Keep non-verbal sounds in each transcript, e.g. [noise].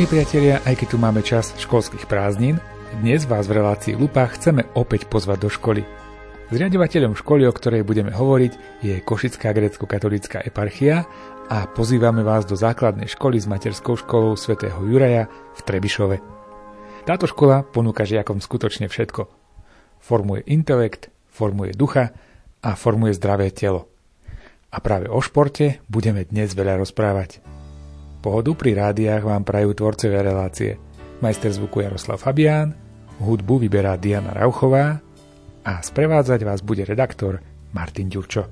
Milí priatelia, aj keď tu máme čas školských prázdnin, dnes vás v relácii Lupa chceme opäť pozvať do školy. Zriadovateľom školy, o ktorej budeme hovoriť, je Košická grecko-katolická eparchia a pozývame vás do základnej školy s materskou školou svätého Juraja v Trebišove. Táto škola ponúka žiakom skutočne všetko. Formuje intelekt, formuje ducha a formuje zdravé telo. A práve o športe budeme dnes veľa rozprávať. Pohodu pri rádiách vám prajú tvorcovia relácie. Majster zvuku Jaroslav Fabián, hudbu vyberá Diana Rauchová a sprevádzať vás bude redaktor Martin Ďurčo.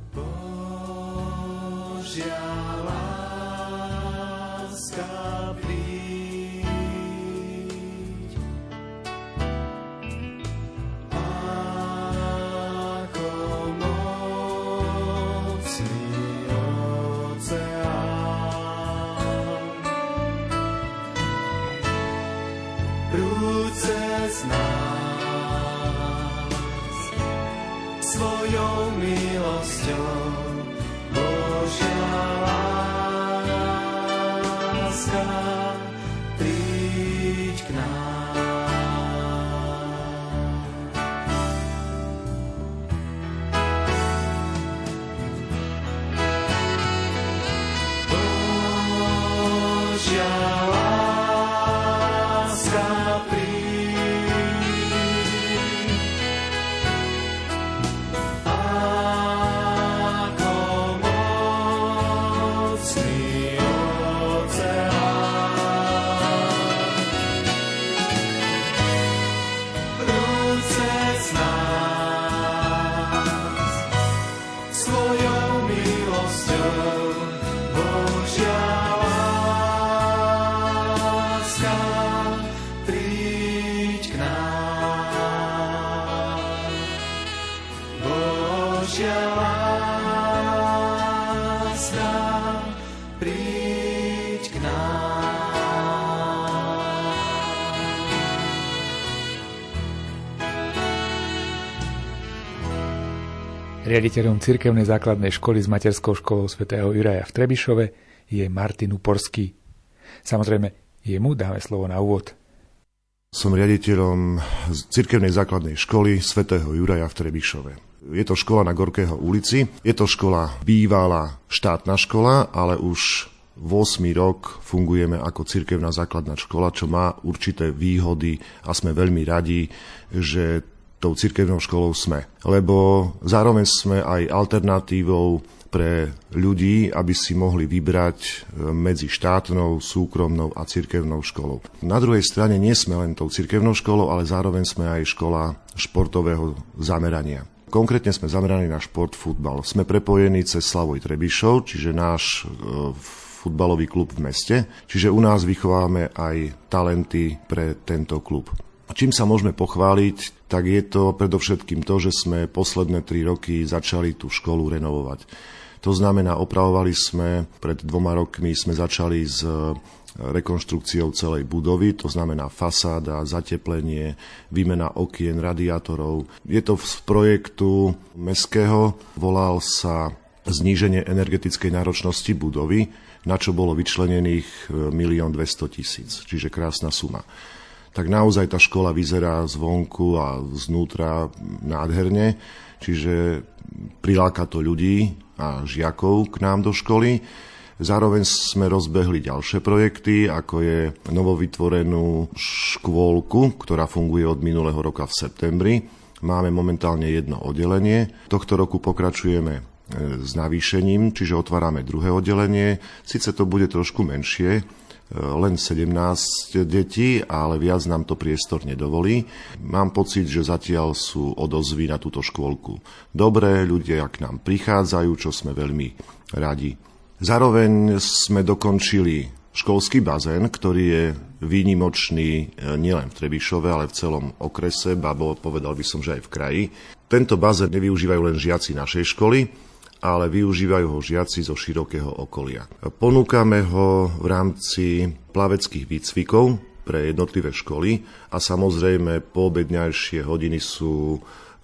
Riaditeľom cirkevnej základnej školy s materskou školou svätého Juraja v Trebišove je Martin Uporský. Samozrejme, jemu dáme slovo na úvod. Som riaditeľom cirkevnej základnej školy svätého Juraja v Trebišove. Je to škola na Gorkého ulici, je to škola bývalá štátna škola, ale už 8 rok fungujeme ako cirkevná základná škola, čo má určité výhody a sme veľmi radi, že tou cirkevnou školou sme. Lebo zároveň sme aj alternatívou pre ľudí, aby si mohli vybrať e, medzi štátnou, súkromnou a cirkevnou školou. Na druhej strane nie sme len tou cirkevnou školou, ale zároveň sme aj škola športového zamerania. Konkrétne sme zameraní na šport futbal. Sme prepojení cez Slavoj Trebišov, čiže náš e, futbalový klub v meste. Čiže u nás vychováme aj talenty pre tento klub. Čím sa môžeme pochváliť, tak je to predovšetkým to, že sme posledné tri roky začali tú školu renovovať. To znamená, opravovali sme, pred dvoma rokmi sme začali s rekonštrukciou celej budovy, to znamená fasáda, zateplenie, výmena okien, radiátorov. Je to z projektu mestského, volal sa zníženie energetickej náročnosti budovy, na čo bolo vyčlenených 1 200 tisíc, čiže krásna suma tak naozaj tá škola vyzerá zvonku a znútra nádherne, čiže priláka to ľudí a žiakov k nám do školy. Zároveň sme rozbehli ďalšie projekty, ako je novovytvorenú škôlku, ktorá funguje od minulého roka v septembri. Máme momentálne jedno oddelenie. Tohto roku pokračujeme e, s navýšením, čiže otvárame druhé oddelenie. Sice to bude trošku menšie, len 17 detí, ale viac nám to priestor nedovolí. Mám pocit, že zatiaľ sú odozvy na túto škôlku dobré, ľudia k nám prichádzajú, čo sme veľmi radi. Zároveň sme dokončili školský bazén, ktorý je výnimočný e, nielen v Trebišove, ale v celom okrese, babo povedal by som, že aj v kraji. Tento bazén nevyužívajú len žiaci našej školy, ale využívajú ho žiaci zo širokého okolia. Ponúkame ho v rámci plaveckých výcvikov pre jednotlivé školy a samozrejme poobedňajšie hodiny sú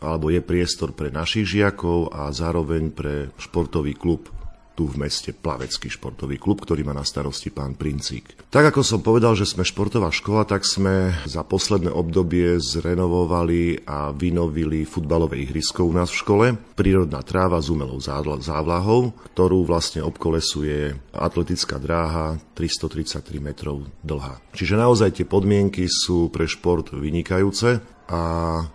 alebo je priestor pre našich žiakov a zároveň pre športový klub. Tu v meste plavecký športový klub, ktorý má na starosti pán Princík. Tak ako som povedal, že sme športová škola, tak sme za posledné obdobie zrenovovali a vynovili futbalové ihrisko u nás v škole. Prírodná tráva s umelou závlahou, ktorú vlastne obkolesuje atletická dráha 333 metrov dlhá. Čiže naozaj tie podmienky sú pre šport vynikajúce. A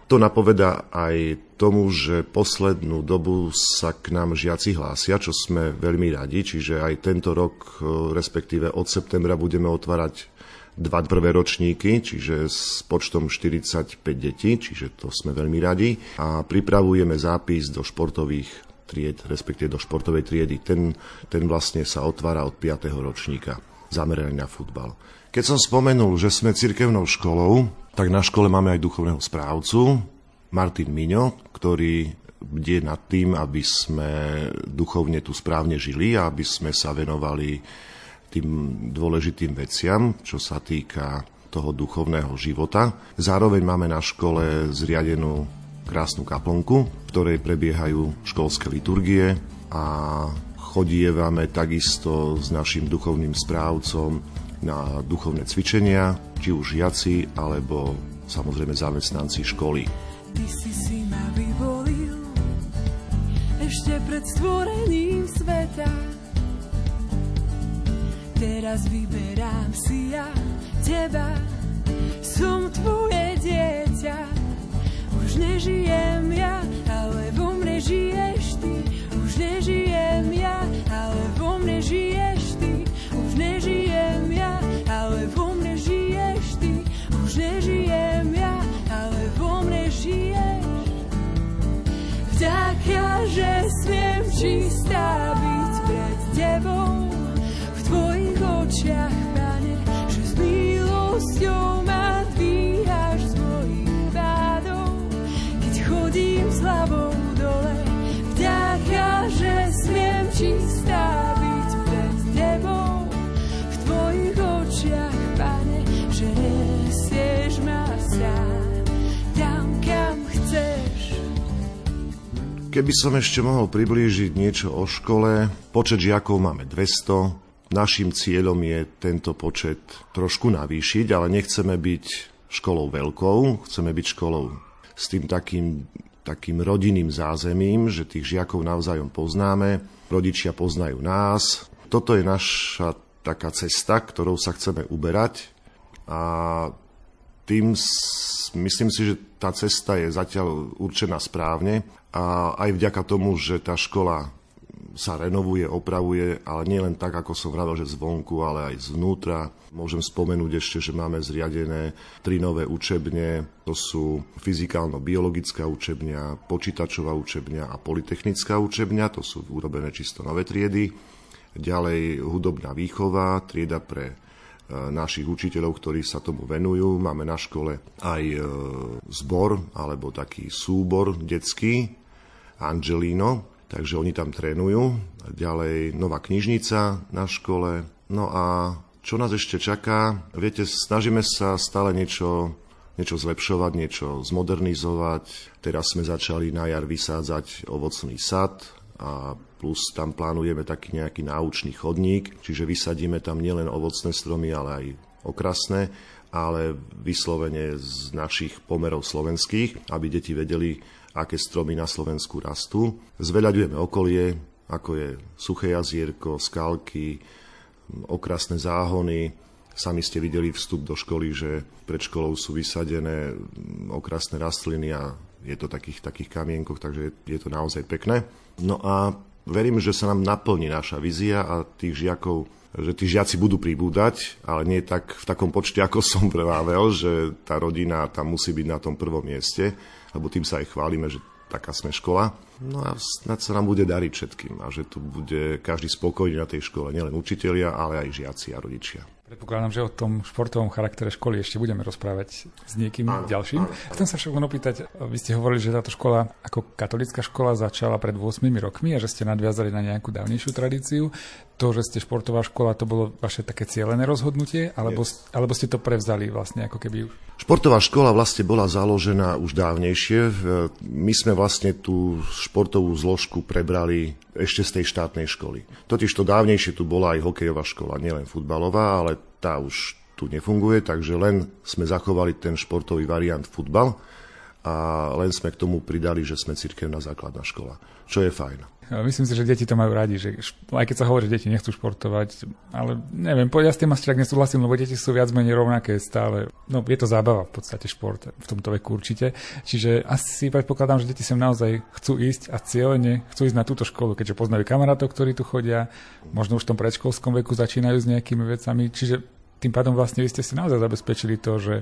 to napoveda aj tomu, že poslednú dobu sa k nám žiaci hlásia, čo sme veľmi radi, čiže aj tento rok, e, respektíve od septembra budeme otvárať dva prvé ročníky, čiže s počtom 45 detí, čiže to sme veľmi radi. A pripravujeme zápis do športových tried, respektíve do športovej triedy. Ten, ten vlastne sa otvára od 5. ročníka, zameraný na futbal. Keď som spomenul, že sme cirkevnou školou, tak na škole máme aj duchovného správcu, Martin Miňo, ktorý bdie nad tým, aby sme duchovne tu správne žili a aby sme sa venovali tým dôležitým veciam, čo sa týka toho duchovného života. Zároveň máme na škole zriadenú krásnu kaplnku, v ktorej prebiehajú školské liturgie a chodievame takisto s našim duchovným správcom na duchovné cvičenia, či už žiaci, alebo samozrejme zamestnanci školy. Ty si si ma vyvolil ešte pred stvorením sveta. Teraz vyberám si ja teba, som tvoje dieťa. Už nežijem ja, ale vo mne žiješ ty. Už nežijem ja, ale vo mne žiješ ty. Už nežijem ja, ale vo mne žiješ ty. Už nežijem že smiem čistá byť Keby som ešte mohol priblížiť niečo o škole, počet žiakov máme 200. Našim cieľom je tento počet trošku navýšiť, ale nechceme byť školou veľkou, chceme byť školou s tým takým, takým rodinným zázemím, že tých žiakov navzájom poznáme, rodičia poznajú nás. Toto je naša taká cesta, ktorou sa chceme uberať a tým myslím si, že tá cesta je zatiaľ určená správne a aj vďaka tomu, že tá škola sa renovuje, opravuje, ale nie len tak, ako som vravel, že zvonku, ale aj zvnútra. Môžem spomenúť ešte, že máme zriadené tri nové učebne. To sú fyzikálno-biologická učebňa, počítačová učebňa a politechnická učebňa. To sú urobené čisto nové triedy. Ďalej hudobná výchova, trieda pre E, našich učiteľov, ktorí sa tomu venujú. Máme na škole aj e, zbor alebo taký súbor detský Angelino, takže oni tam trénujú. Ďalej nová knižnica na škole. No a čo nás ešte čaká? Viete, snažíme sa stále niečo, niečo zlepšovať, niečo zmodernizovať. Teraz sme začali na jar vysádzať ovocný sad a plus tam plánujeme taký nejaký náučný chodník, čiže vysadíme tam nielen ovocné stromy, ale aj okrasné, ale vyslovene z našich pomerov slovenských, aby deti vedeli, aké stromy na Slovensku rastú. Zveľaďujeme okolie, ako je suché jazierko, skalky, okrasné záhony. Sami ste videli vstup do školy, že pred školou sú vysadené okrasné rastliny a je to takých, takých kamienkoch, takže je to naozaj pekné. No a verím, že sa nám naplní naša vízia a tých žiakov že tí žiaci budú pribúdať, ale nie tak v takom počte, ako som prevável, že tá rodina tam musí byť na tom prvom mieste, lebo tým sa aj chválime, že taká sme škola. No a snad sa nám bude dariť všetkým a že tu bude každý spokojný na tej škole, nielen učitelia, ale aj žiaci a rodičia. Predpokladám, že o tom športovom charaktere školy ešte budeme rozprávať s niekým áno, ďalším. Áno, áno. Chcem sa však len opýtať, vy ste hovorili, že táto škola ako katolická škola začala pred 8 rokmi a že ste nadviazali na nejakú dávnejšiu tradíciu. To, že ste športová škola, to bolo vaše také cieľené rozhodnutie, alebo, alebo ste to prevzali vlastne ako keby už? Športová škola vlastne bola založená už dávnejšie. My sme vlastne tú športovú zložku prebrali ešte z tej štátnej školy. Totiž to dávnejšie tu bola aj hokejová škola, nielen futbalová, ale tá už tu nefunguje, takže len sme zachovali ten športový variant futbal a len sme k tomu pridali, že sme cirkevná základná škola, čo je fajn. Myslím si, že deti to majú radi, že aj keď sa hovorí, že deti nechcú športovať, ale neviem, ja s tým asi tak nesúhlasím, lebo deti sú viac menej rovnaké stále. No je to zábava v podstate šport v tomto veku určite. Čiže asi predpokladám, že deti sem naozaj chcú ísť a cieľene chcú ísť na túto školu, keďže poznajú kamarátov, ktorí tu chodia, možno už v tom predškolskom veku začínajú s nejakými vecami. Čiže tým pádom vlastne vy ste si naozaj zabezpečili to, že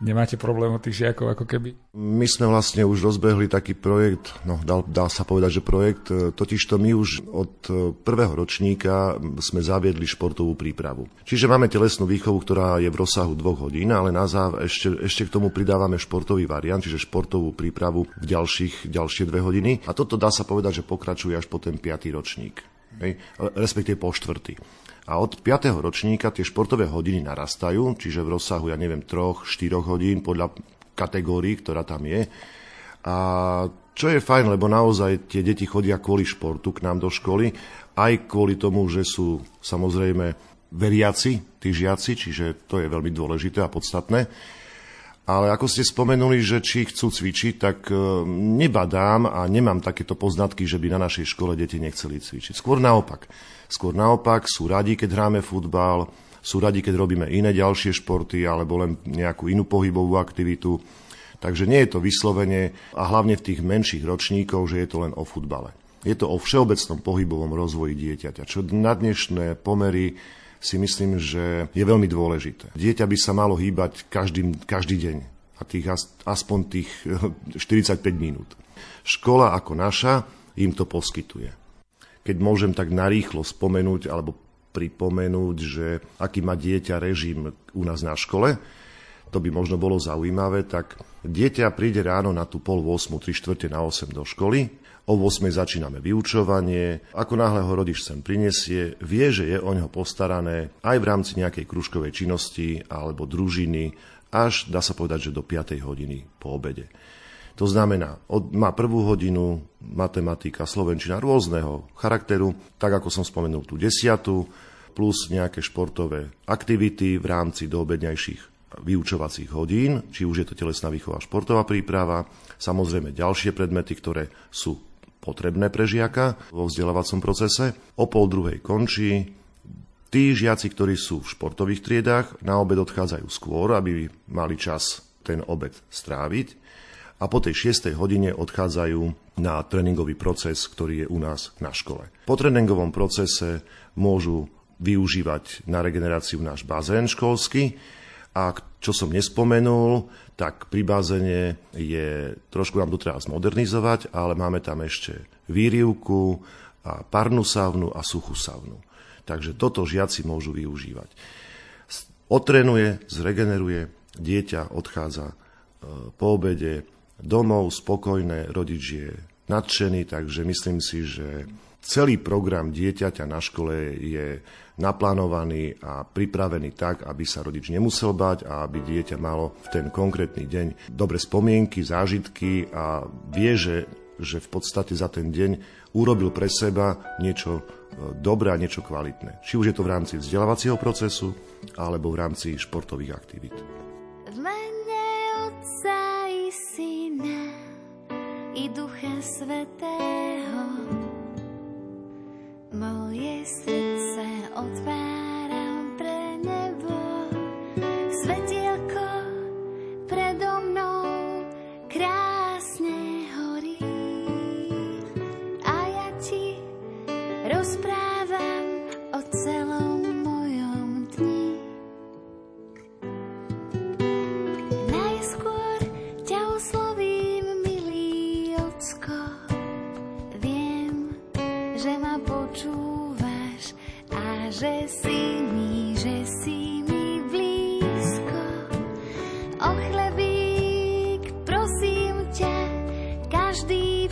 nemáte problém od tých žiakov ako keby? My sme vlastne už rozbehli taký projekt, no dá, dá sa povedať, že projekt, e, totiž to my už od e, prvého ročníka sme zaviedli športovú prípravu. Čiže máme telesnú výchovu, ktorá je v rozsahu dvoch hodín, ale na záv ešte, ešte k tomu pridávame športový variant, čiže športovú prípravu v ďalších, ďalšie dve hodiny. A toto dá sa povedať, že pokračuje až po ten piatý ročník. Hej? Respektíve po štvrtý. A od 5. ročníka tie športové hodiny narastajú, čiže v rozsahu, ja neviem, 3-4 hodín podľa kategórií, ktorá tam je. A čo je fajn, lebo naozaj tie deti chodia kvôli športu k nám do školy, aj kvôli tomu, že sú samozrejme veriaci, tí žiaci, čiže to je veľmi dôležité a podstatné. Ale ako ste spomenuli, že či chcú cvičiť, tak e, nebadám a nemám takéto poznatky, že by na našej škole deti nechceli cvičiť. Skôr naopak. Skôr naopak sú radi, keď hráme futbal, sú radi, keď robíme iné ďalšie športy alebo len nejakú inú pohybovú aktivitu. Takže nie je to vyslovene, a hlavne v tých menších ročníkov, že je to len o futbale. Je to o všeobecnom pohybovom rozvoji dieťaťa, čo na dnešné pomery si myslím, že je veľmi dôležité. Dieťa by sa malo hýbať každý, každý deň a tých, aspoň tých 45 minút. Škola ako naša im to poskytuje keď môžem tak narýchlo spomenúť alebo pripomenúť, že aký má dieťa režim u nás na škole, to by možno bolo zaujímavé, tak dieťa príde ráno na tú pol 8, 3 čtvrte na 8 do školy, o 8 začíname vyučovanie, ako náhle ho rodič sem prinesie, vie, že je o neho postarané aj v rámci nejakej kružkovej činnosti alebo družiny, až dá sa povedať, že do 5 hodiny po obede. To znamená, od, má prvú hodinu matematika, slovenčina rôzneho charakteru, tak ako som spomenul tú desiatu, plus nejaké športové aktivity v rámci doobednejších vyučovacích hodín, či už je to telesná výchova, športová príprava, samozrejme ďalšie predmety, ktoré sú potrebné pre žiaka vo vzdelávacom procese. O pol druhej končí. Tí žiaci, ktorí sú v športových triedách, na obed odchádzajú skôr, aby mali čas ten obed stráviť a po tej 6. hodine odchádzajú na tréningový proces, ktorý je u nás na škole. Po tréningovom procese môžu využívať na regeneráciu náš bazén školský a čo som nespomenul, tak pri bazéne je, trošku nám to zmodernizovať, ale máme tam ešte výrivku, a parnú savnu a suchú savnu. Takže toto žiaci môžu využívať. Otrenuje, zregeneruje, dieťa odchádza e, po obede domov, spokojné, rodič je nadšený, takže myslím si, že celý program dieťaťa na škole je naplánovaný a pripravený tak, aby sa rodič nemusel bať a aby dieťa malo v ten konkrétny deň dobre spomienky, zážitky a vie, že, že v podstate za ten deň urobil pre seba niečo e, dobré a niečo kvalitné. Či už je to v rámci vzdelávacieho procesu alebo v rámci športových aktivít. i Ducha Svetého. Moje srdce otváram pre nebo, svetielko predo mnou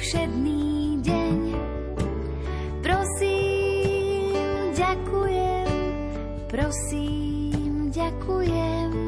všedný deň. Prosím, ďakujem, prosím, ďakujem.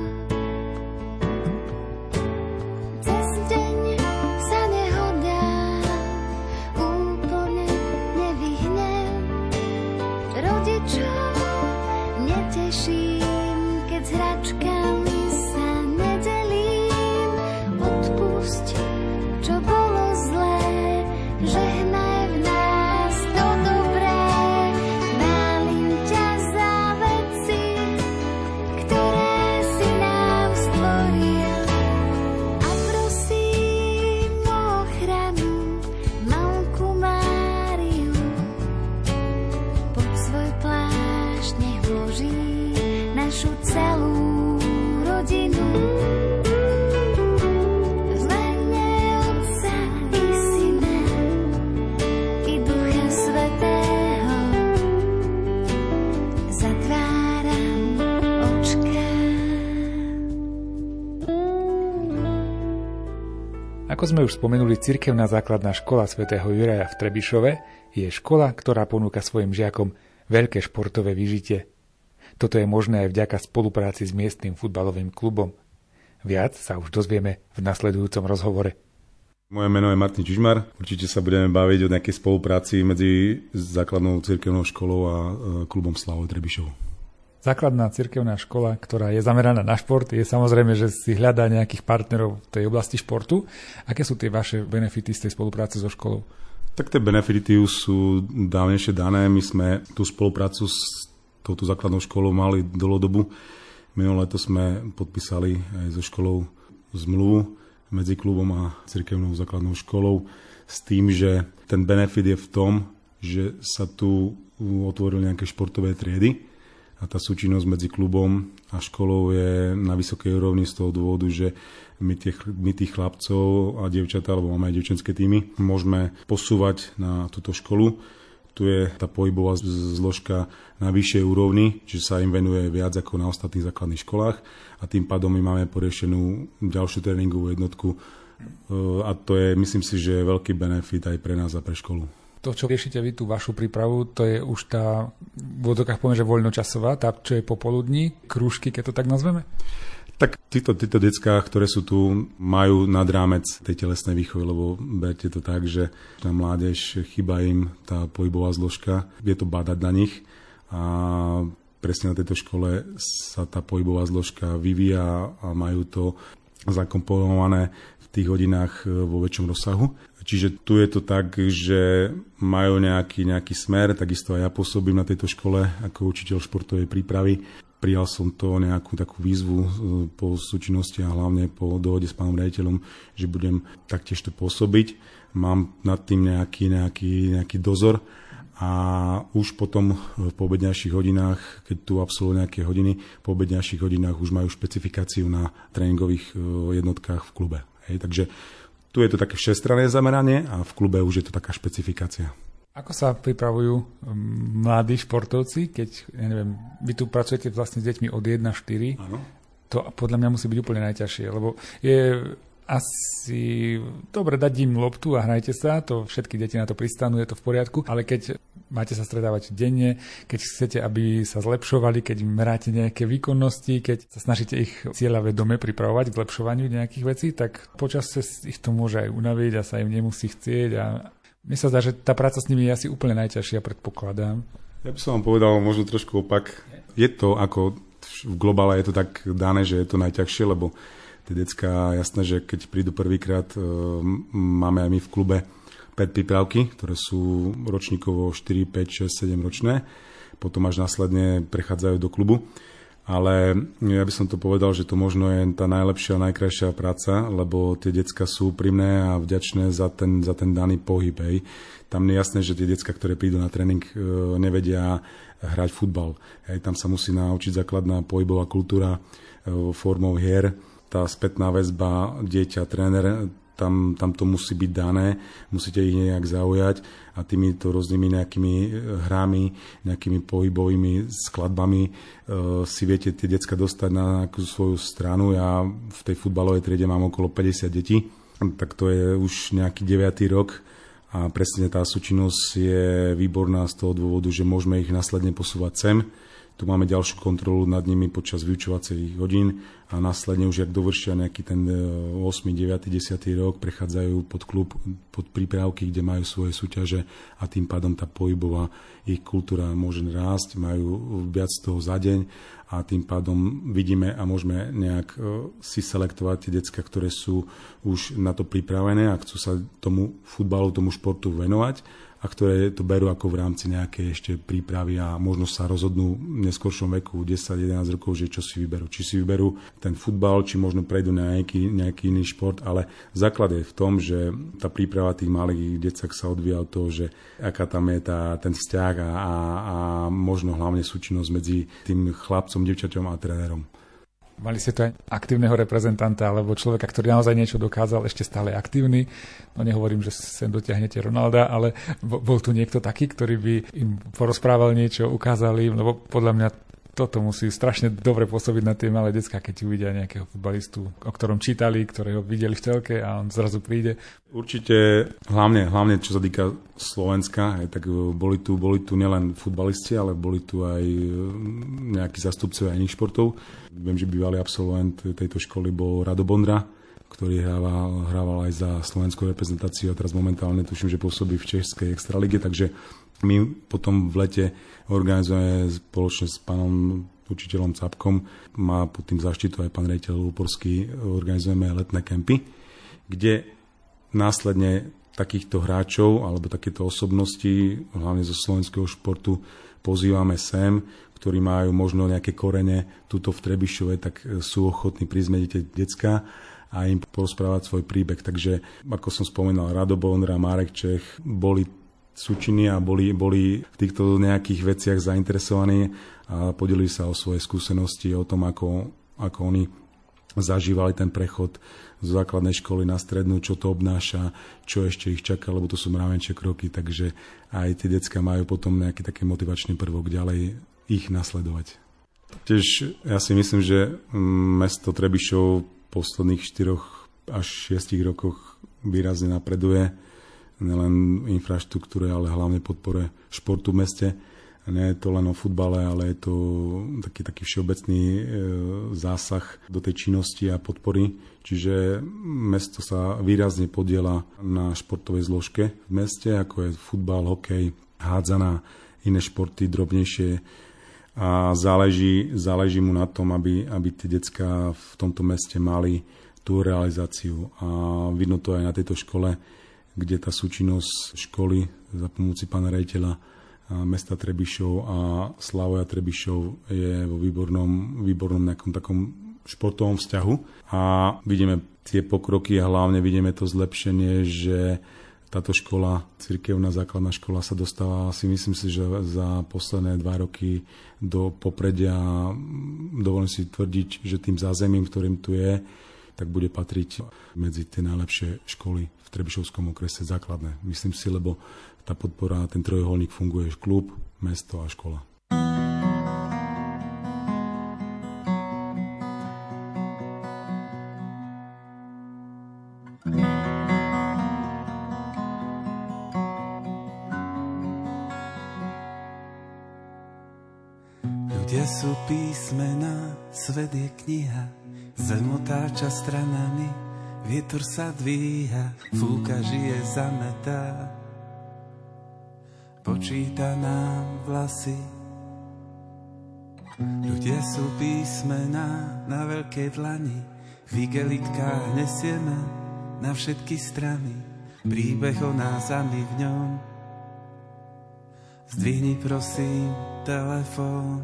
Ako sme už spomenuli, cirkevná základná škola svätého Juraja v Trebišove je škola, ktorá ponúka svojim žiakom veľké športové vyžitie. Toto je možné aj vďaka spolupráci s miestnym futbalovým klubom. Viac sa už dozvieme v nasledujúcom rozhovore. Moje meno je Martin Čižmar. Určite sa budeme baviť o nejakej spolupráci medzi základnou cirkevnou školou a e, klubom Slavo Trebišov. Základná cirkevná škola, ktorá je zameraná na šport, je samozrejme, že si hľadá nejakých partnerov v tej oblasti športu. Aké sú tie vaše benefity z tej spolupráce so školou? Tak tie benefity sú dávnejšie dané. My sme tú spoluprácu s touto základnou školou mali dlhodobu. Minulé to sme podpísali aj so školou zmluvu medzi klubom a cirkevnou základnou školou s tým, že ten benefit je v tom, že sa tu otvorili nejaké športové triedy a tá súčinnosť medzi klubom a školou je na vysokej úrovni z toho dôvodu, že my, tie, my tých chlapcov a dievčatá, alebo máme aj dievčenské týmy, môžeme posúvať na túto školu. Tu je tá pohybová zložka na vyššej úrovni, čiže sa im venuje viac ako na ostatných základných školách a tým pádom my máme poriešenú ďalšiu tréningovú jednotku a to je, myslím si, že veľký benefit aj pre nás a pre školu. To, čo riešite vy, tú vašu prípravu, to je už tá, v vodokách poviem, že voľnočasová, tá, čo je popoludní, krúžky, keď to tak nazveme? Tak títo, títo detská, ktoré sú tu, majú nad rámec tej telesnej výchovy, lebo berte to tak, že na mládež chýba im tá pohybová zložka, je to badať na nich a presne na tejto škole sa tá pohybová zložka vyvíja a majú to zakomponované v tých hodinách vo väčšom rozsahu. Čiže tu je to tak, že majú nejaký, nejaký smer, takisto aj ja pôsobím na tejto škole ako učiteľ športovej prípravy prijal som to nejakú takú výzvu e, po súčinnosti a hlavne po dohode s pánom rejiteľom, že budem taktiež to pôsobiť. Mám nad tým nejaký, nejaký, nejaký dozor a už potom v poobedňajších hodinách, keď tu absolvujú nejaké hodiny, po obedňajších hodinách už majú špecifikáciu na tréningových e, jednotkách v klube. Hej, takže tu je to také všestranné zameranie a v klube už je to taká špecifikácia. Ako sa pripravujú mm, mladí športovci, keď, ja neviem, vy tu pracujete vlastne s deťmi od 1 4, Áno. to podľa mňa musí byť úplne najťažšie, lebo je asi dobre dať im loptu a hrajte sa, to všetky deti na to pristanú, je to v poriadku, ale keď máte sa stretávať denne, keď chcete, aby sa zlepšovali, keď meráte nejaké výkonnosti, keď sa snažíte ich cieľa vedome pripravovať k zlepšovaniu nejakých vecí, tak počas ich to môže aj unaviť a sa im nemusí chcieť a mne sa zdá, že tá práca s nimi je asi úplne najťažšia, predpokladám. Ja by som vám povedal možno trošku opak. Je to ako v globále je to tak dané, že je to najťažšie, lebo tie decka, jasné, že keď prídu prvýkrát, e, máme aj my v klube 5 prípravky, ktoré sú ročníkovo 4, 5, 6, 7 ročné. Potom až následne prechádzajú do klubu ale ja by som to povedal, že to možno je tá najlepšia, najkrajšia práca, lebo tie decka sú úprimné a vďačné za ten, za ten daný pohyb. Hej. Tam je jasné, že tie decka, ktoré prídu na tréning, e, nevedia hrať futbal. Hej. Tam sa musí naučiť základná pohybová kultúra formou hier, tá spätná väzba, dieťa, tréner, tam, tam to musí byť dané, musíte ich nejak zaujať a týmito rôznymi nejakými e, hrami, nejakými pohybovými skladbami e, si viete tie decka dostať na nejakú svoju stranu. Ja v tej futbalovej triede mám okolo 50 detí, tak to je už nejaký 9. rok A presne tá súčinnosť je výborná z toho dôvodu, že môžeme ich následne posúvať sem. Tu máme ďalšiu kontrolu nad nimi počas vyučovacích hodín a následne už, ak dovršia nejaký ten 8., 9., 10. rok, prechádzajú pod klub, pod prípravky, kde majú svoje súťaže a tým pádom tá pohybová ich kultúra môže rásť, majú viac toho za deň a tým pádom vidíme a môžeme nejak e, si selektovať tie decka, ktoré sú už na to pripravené a chcú sa tomu futbalu, tomu športu venovať a ktoré to berú ako v rámci nejakej ešte prípravy a možno sa rozhodnú v neskoršom veku 10-11 rokov, že čo si vyberú. Či si vyberú ten futbal, či možno prejdú na nejaký, nejaký iný šport, ale základ je v tom, že tá príprava tých malých decek sa odvíja od toho, že aká tam je tá, ten vzťah a, a, a možno hlavne súčinnosť medzi tým chlapcom, devčaťom a trénerom. Mali ste tu aj aktívneho reprezentanta alebo človeka, ktorý naozaj niečo dokázal, ešte stále aktívny. No nehovorím, že sem dotiahnete Ronalda, ale bol tu niekto taký, ktorý by im porozprával niečo, ukázal im, lebo podľa mňa toto musí strašne dobre pôsobiť na tie malé decka, keď uvidia nejakého futbalistu, o ktorom čítali, ktorého videli v telke a on zrazu príde. Určite, hlavne, hlavne čo sa týka Slovenska, aj, tak boli tu, boli tu nielen futbalisti, ale boli tu aj mm, nejakí zastupcovia iných športov. Viem, že bývalý absolvent tejto školy bol Rado Bondra, ktorý hrával, hrával aj za slovenskú reprezentáciu a teraz momentálne tuším, že pôsobí v Českej extralige, takže my potom v lete organizujeme spoločne s pánom učiteľom Capkom, má pod tým zaštitu aj pán rejiteľ Luporský, organizujeme letné kempy, kde následne takýchto hráčov alebo takéto osobnosti, hlavne zo slovenského športu, pozývame sem, ktorí majú možno nejaké korene tuto v Trebišove, tak sú ochotní medzi decka a im porozprávať svoj príbeh. Takže, ako som spomínal, Rado Bondra, Marek Čech boli súčiny a boli, boli v týchto nejakých veciach zainteresovaní a podelili sa o svoje skúsenosti, o tom, ako, ako oni zažívali ten prechod z základnej školy na strednú, čo to obnáša, čo ešte ich čaká, lebo to sú mravenčie kroky, takže aj tie decka majú potom nejaký taký motivačný prvok ďalej ich nasledovať. Tiež ja si myslím, že mesto Trebišov v posledných 4 až 6 rokoch výrazne napreduje nielen infraštruktúre, ale hlavne podpore športu v meste. Nie je to len o futbale, ale je to taký, taký všeobecný e, zásah do tej činnosti a podpory. Čiže mesto sa výrazne podiela na športovej zložke v meste, ako je futbal, hokej, hádzaná, iné športy drobnejšie a záleží, záleží mu na tom, aby, aby tie decka v tomto meste mali tú realizáciu. A vidno to aj na tejto škole, kde tá súčinnosť školy za pomoci pána rejiteľa mesta Trebišov a Slavoja Trebišov je vo výbornom, výbornom nejakom takom športovom vzťahu a vidíme tie pokroky a hlavne vidíme to zlepšenie, že táto škola, cirkevná základná škola sa dostáva si myslím si, že za posledné dva roky do popredia. Dovolím si tvrdiť, že tým zázemím, ktorým tu je, tak bude patriť medzi tie najlepšie školy v Trebišovskom okrese základné. Myslím si, lebo tá podpora, ten trojuholník funguje klub, mesto a škola. Ľudia sú písmená, svet je kniha, Zem otáča stranami, vietor sa dvíha, fúka, žije, zametá. Počíta nám vlasy. Ľudia sú písmená na veľkej dlani, v igelitkách nesieme na všetky strany. Príbeh o nás a my v ňom. Zdvihni prosím telefón.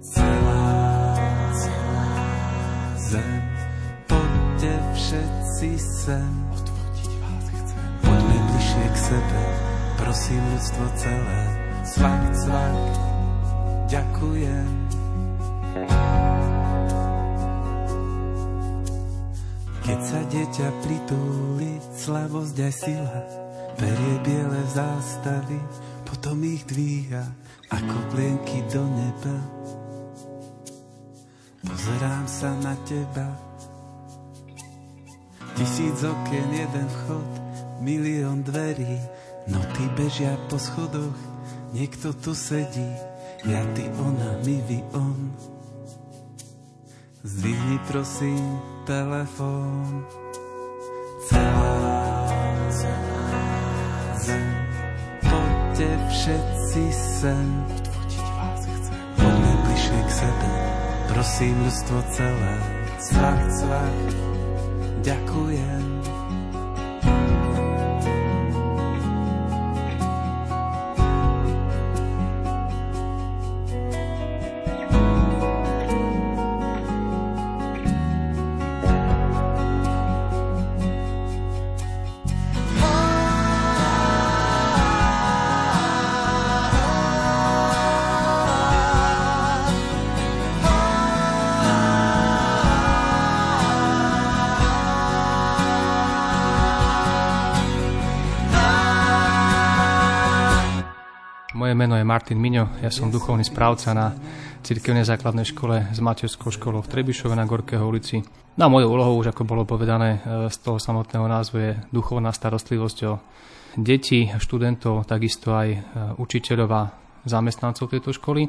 Celá zem. Poďte všetci sem, odvodiť vás chcem. Poďme bližšie k sebe, prosím ľudstvo celé. Cvak, cvak, ďakujem. Keď sa dieťa pritúli, slavosť aj sila, berie biele zástavy, potom ich dvíha ako plienky do neba. Pozerám sa na teba Tisíc okien, jeden vchod milión dverí, noty bežia po schodoch, niekto tu sedí, ja, ty, ona, my, vy, on. Zdvihni prosím telefón. Celá zem, poďte všetci sem. Odfotiť vás chcem. Poďme bližšie k sebe, prosím ľudstvo celé. Cvak, cvak, ďakujem. Martin Miňo, ja som duchovný správca na cirkevnej základnej škole s materskou školou v Trebišove na Gorkého ulici. Na moju úlohu, už ako bolo povedané, e, z toho samotného názvu je duchovná starostlivosť o deti, študentov, takisto aj e, učiteľov a zamestnancov tejto školy.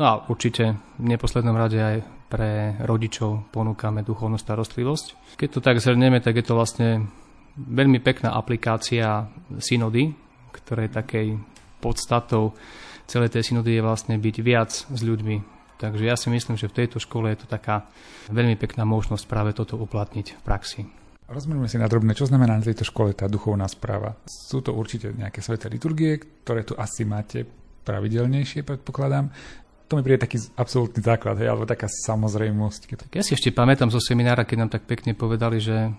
No a určite v neposlednom rade aj pre rodičov ponúkame duchovnú starostlivosť. Keď to tak zhrnieme, tak je to vlastne veľmi pekná aplikácia synody, ktorej takej podstatou celej tej synody je vlastne byť viac s ľuďmi. Takže ja si myslím, že v tejto škole je to taká veľmi pekná možnosť práve toto uplatniť v praxi. Rozmenujeme si na drobné, čo znamená na tejto škole tá duchovná správa. Sú to určite nejaké sveté liturgie, ktoré tu asi máte pravidelnejšie, predpokladám. To mi príde taký absolútny základ, hej, alebo taká samozrejmosť. Ja si ešte pamätám zo seminára, keď nám tak pekne povedali, že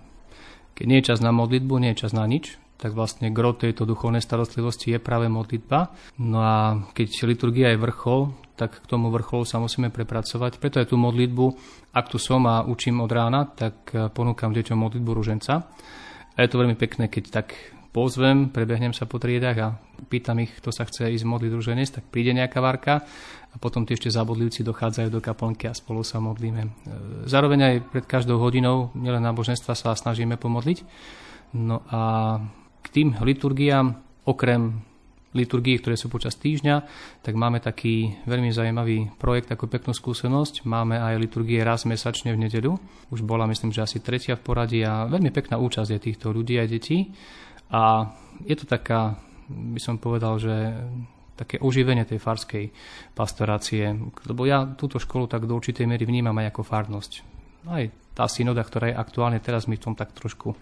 keď nie je čas na modlitbu, nie je čas na nič, tak vlastne gro tejto duchovnej starostlivosti je práve modlitba. No a keď liturgia je vrchol, tak k tomu vrcholu sa musíme prepracovať. Preto aj tú modlitbu, ak tu som a učím od rána, tak eh, ponúkam deťom modlitbu ruženca. A je to veľmi pekné, keď tak pozvem, prebehnem sa po triedach a pýtam ich, kto sa chce ísť modliť ruženec, tak príde nejaká varka a potom tí ešte zabodlivci dochádzajú do kaplnky a spolu sa modlíme. Eh, zároveň aj pred každou hodinou, nielen náboženstva, sa snažíme pomodliť. No a k tým liturgiám, okrem liturgií, ktoré sú počas týždňa, tak máme taký veľmi zaujímavý projekt, ako peknú skúsenosť. Máme aj liturgie raz mesačne v nedeľu. Už bola, myslím, že asi tretia v poradí a veľmi pekná účasť je týchto ľudí a detí. A je to taká, by som povedal, že také oživenie tej farskej pastorácie. Lebo ja túto školu tak do určitej miery vnímam aj ako farnosť. Aj tá synoda, ktorá je aktuálne teraz mi v tom tak trošku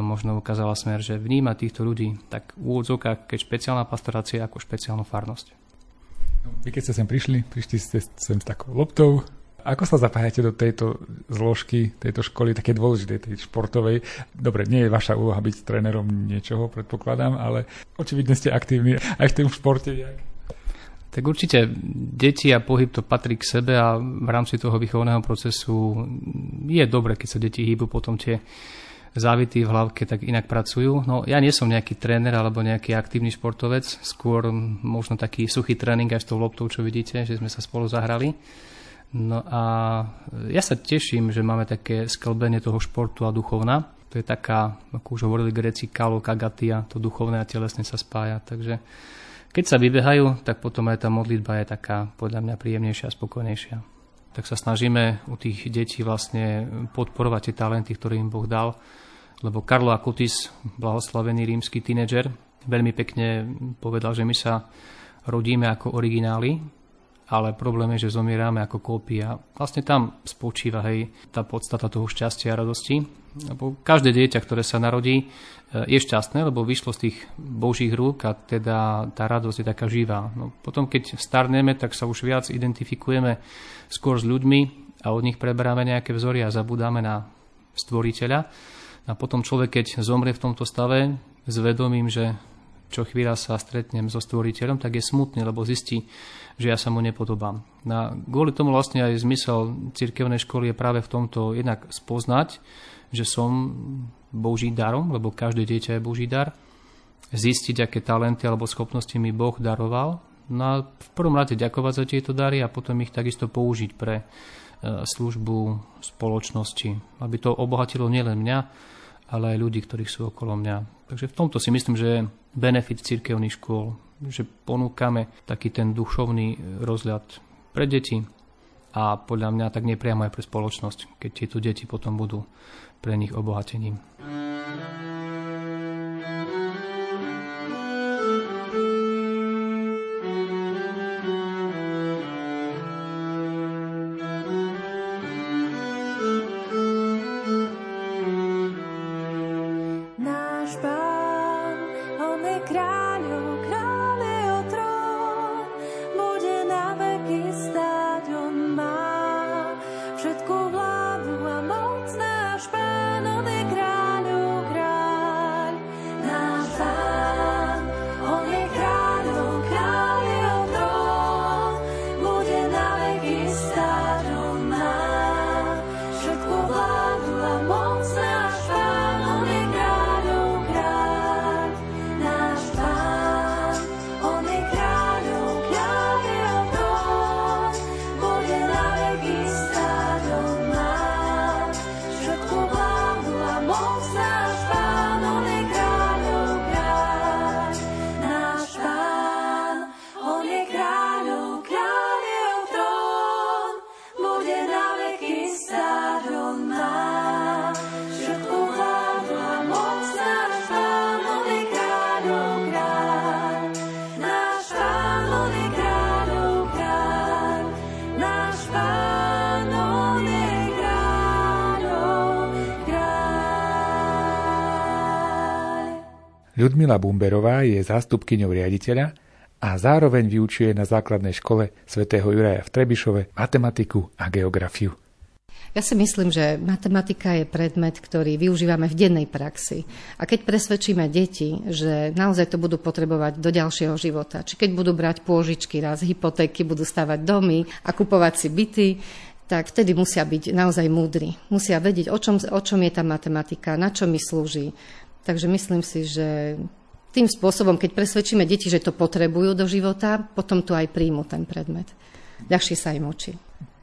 možno ukázala smer, že vníma týchto ľudí tak v úvodzovkách, keď špeciálna pastorácia ako špeciálnu farnosť. Vy keď ste sem prišli, prišli ste sem s takou loptou, ako sa zapájate do tejto zložky, tejto školy, také dôležitej, tej športovej? Dobre, nie je vaša úloha byť trénerom niečoho, predpokladám, ale očividne ste aktívni aj v tom športe. Jak? Tak určite deti a pohyb to patrí k sebe a v rámci toho výchovného procesu je dobre, keď sa deti hýbu potom tie závity v hlavke tak inak pracujú. No ja nie som nejaký tréner alebo nejaký aktívny športovec, skôr možno taký suchý tréning aj s tou loptou, čo vidíte, že sme sa spolu zahrali. No a ja sa teším, že máme také sklbenie toho športu a duchovna. To je taká, ako už hovorili greci, kalo, kagatia, to duchovné a telesné sa spája. Takže keď sa vybehajú, tak potom aj tá modlitba je taká podľa mňa príjemnejšia a spokojnejšia. Tak sa snažíme u tých detí vlastne podporovať tie talenty, ktoré im Boh dal lebo Karlo Akutis, blahoslavený rímsky tínedžer, veľmi pekne povedal, že my sa rodíme ako origináli, ale problém je, že zomierame ako kópia. Vlastne tam spočíva hej, tá podstata toho šťastia a radosti. Lebo každé dieťa, ktoré sa narodí, e, je šťastné, lebo vyšlo z tých božích rúk a teda tá radosť je taká živá. No, potom, keď starneme, tak sa už viac identifikujeme skôr s ľuďmi a od nich preberáme nejaké vzory a zabudáme na stvoriteľa. A potom človek, keď zomrie v tomto stave s vedomím, že čo chvíľa sa stretnem so stvoriteľom, tak je smutný, lebo zistí, že ja sa mu nepodobám. A kvôli tomu vlastne aj zmysel cirkevnej školy je práve v tomto jednak spoznať, že som Boží darom, lebo každé dieťa je Boží dar, zistiť, aké talenty alebo schopnosti mi Boh daroval, no a v prvom rade ďakovať za tieto dary a potom ich takisto použiť pre e, službu spoločnosti, aby to obohatilo nielen mňa, ale aj ľudí, ktorí sú okolo mňa. Takže v tomto si myslím, že benefit cirkevných škôl, že ponúkame taký ten dušovný rozhľad pre deti a podľa mňa tak nepriamo aj pre spoločnosť, keď tieto deti potom budú pre nich obohatením. Ľudmila Bumberová je zástupkyňou riaditeľa a zároveň vyučuje na základnej škole svätého Juraja v Trebišove matematiku a geografiu. Ja si myslím, že matematika je predmet, ktorý využívame v dennej praxi. A keď presvedčíme deti, že naozaj to budú potrebovať do ďalšieho života, či keď budú brať pôžičky, raz hypotéky, budú stavať domy a kupovať si byty, tak vtedy musia byť naozaj múdri. Musia vedieť, o čom, o čom je tá matematika, na čo mi slúži, Takže myslím si, že tým spôsobom, keď presvedčíme deti, že to potrebujú do života, potom tu aj príjmu ten predmet. Ľahšie sa im učí.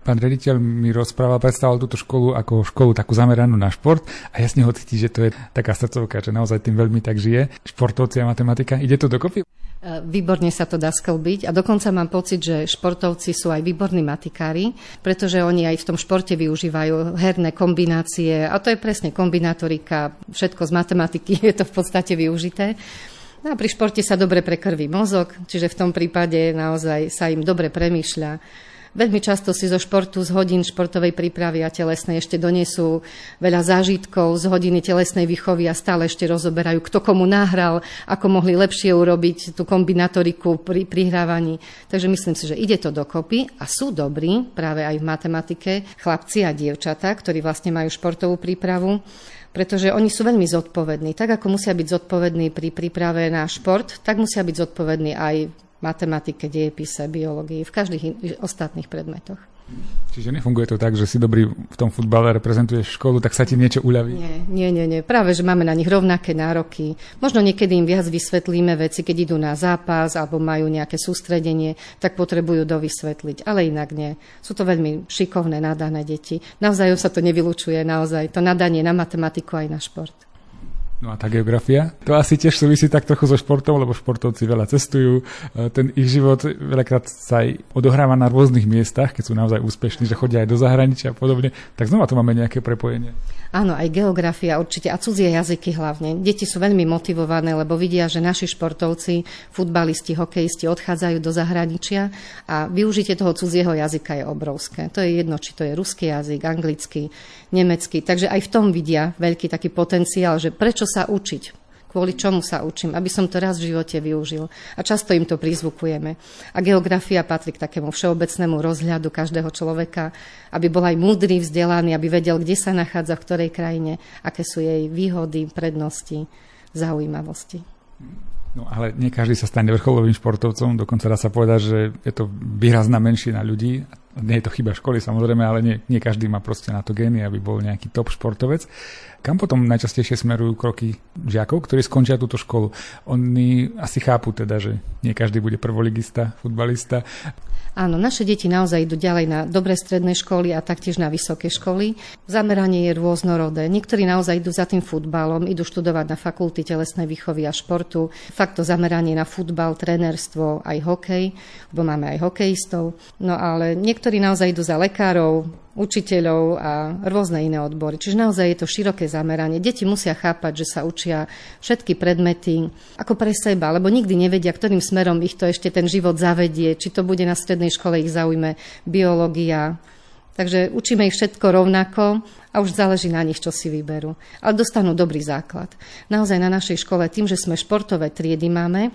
Pán rediteľ mi rozprával, predstavoval túto školu ako školu takú zameranú na šport a jasne ho cíti, že to je taká srdcovka, že naozaj tým veľmi tak žije. Športovci a matematika, ide to dokopy? Výborne sa to dá sklbiť. A dokonca mám pocit, že športovci sú aj výborní matikári, pretože oni aj v tom športe využívajú herné kombinácie. A to je presne kombinatorika, všetko z matematiky je to v podstate využité. No a pri športe sa dobre prekrví mozog, čiže v tom prípade naozaj sa im dobre premýšľa Veľmi často si zo športu, z hodín športovej prípravy a telesnej ešte donesú veľa zážitkov z hodiny telesnej výchovy a stále ešte rozoberajú, kto komu nahral, ako mohli lepšie urobiť tú kombinatoriku pri prihrávaní. Takže myslím si, že ide to dokopy a sú dobrí práve aj v matematike chlapci a dievčatá, ktorí vlastne majú športovú prípravu pretože oni sú veľmi zodpovední. Tak ako musia byť zodpovední pri príprave na šport, tak musia byť zodpovední aj matematike, dejepise, biológii, v každých ostatných predmetoch. Čiže nefunguje to tak, že si dobrý v tom futbale, reprezentuješ školu, tak sa ti niečo uľaví? Nie, nie, nie, nie. Práve, že máme na nich rovnaké nároky. Možno niekedy im viac vysvetlíme veci, keď idú na zápas alebo majú nejaké sústredenie, tak potrebujú dovysvetliť. Ale inak nie. Sú to veľmi šikovné, nadané deti. Navzájom sa to nevylučuje, naozaj. To nadanie na matematiku aj na šport. No a tá geografia? To asi tiež súvisí tak trochu so športom, lebo športovci veľa cestujú. E, ten ich život veľakrát sa aj odohráva na rôznych miestach, keď sú naozaj úspešní, že chodia aj do zahraničia a podobne. Tak znova tu máme nejaké prepojenie. Áno, aj geografia určite a cudzie jazyky hlavne. Deti sú veľmi motivované, lebo vidia, že naši športovci, futbalisti, hokejisti odchádzajú do zahraničia a využitie toho cudzieho jazyka je obrovské. To je jedno, či to je ruský jazyk, anglický, nemecký. Takže aj v tom vidia veľký taký potenciál, že prečo sa učiť kvôli čomu sa učím, aby som to raz v živote využil. A často im to prizvukujeme. A geografia patrí k takému všeobecnému rozhľadu každého človeka, aby bol aj múdry, vzdelaný, aby vedel, kde sa nachádza, v ktorej krajine, aké sú jej výhody, prednosti, zaujímavosti. No ale nie každý sa stane vrcholovým športovcom, dokonca dá sa povedať, že je to výrazná menšina ľudí. Nie je to chyba školy samozrejme, ale nie, nie každý má proste na to gény, aby bol nejaký top športovec. Kam potom najčastejšie smerujú kroky žiakov, ktorí skončia túto školu? Oni asi chápu teda, že nie každý bude prvoligista, futbalista. Áno, naše deti naozaj idú ďalej na dobré stredné školy a taktiež na vysoké školy. Zameranie je rôznorodé. Niektorí naozaj idú za tým futbalom, idú študovať na fakulty telesnej výchovy a športu. Fakt to zameranie na futbal, trénerstvo, aj hokej, lebo máme aj hokejistov. No ale niektorí naozaj idú za lekárov, učiteľov a rôzne iné odbory. Čiže naozaj je to široké zameranie. Deti musia chápať, že sa učia všetky predmety ako pre seba, lebo nikdy nevedia, ktorým smerom ich to ešte ten život zavedie, či to bude na strednej škole ich zaujme biológia. Takže učíme ich všetko rovnako a už záleží na nich, čo si vyberú. Ale dostanú dobrý základ. Naozaj na našej škole, tým, že sme športové triedy máme,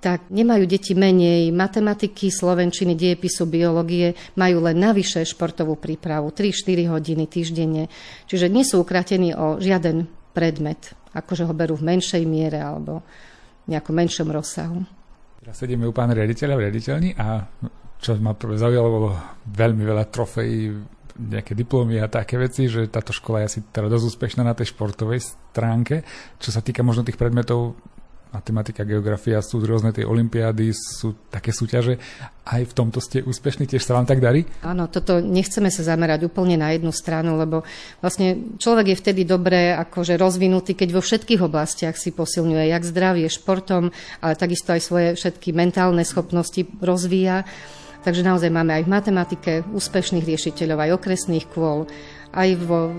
tak nemajú deti menej matematiky, slovenčiny, diepisu, biológie, majú len navyše športovú prípravu, 3-4 hodiny týždenne. Čiže nie sú ukratení o žiaden predmet, akože ho berú v menšej miere alebo v nejakom menšom rozsahu. Teraz sedíme u pána riaditeľa v riaditeľni a čo ma zaujalo, bolo veľmi veľa trofejí, nejaké diplomy a také veci, že táto škola je asi teda dosť úspešná na tej športovej stránke. Čo sa týka možno tých predmetov, matematika, geografia, sú rôzne tie olimpiády, sú také súťaže. Aj v tomto ste úspešní, tiež sa vám tak darí? Áno, toto nechceme sa zamerať úplne na jednu stranu, lebo vlastne človek je vtedy dobre akože rozvinutý, keď vo všetkých oblastiach si posilňuje, jak zdravie, športom, ale takisto aj svoje všetky mentálne schopnosti rozvíja. Takže naozaj máme aj v matematike úspešných riešiteľov, aj okresných kôl, aj vo,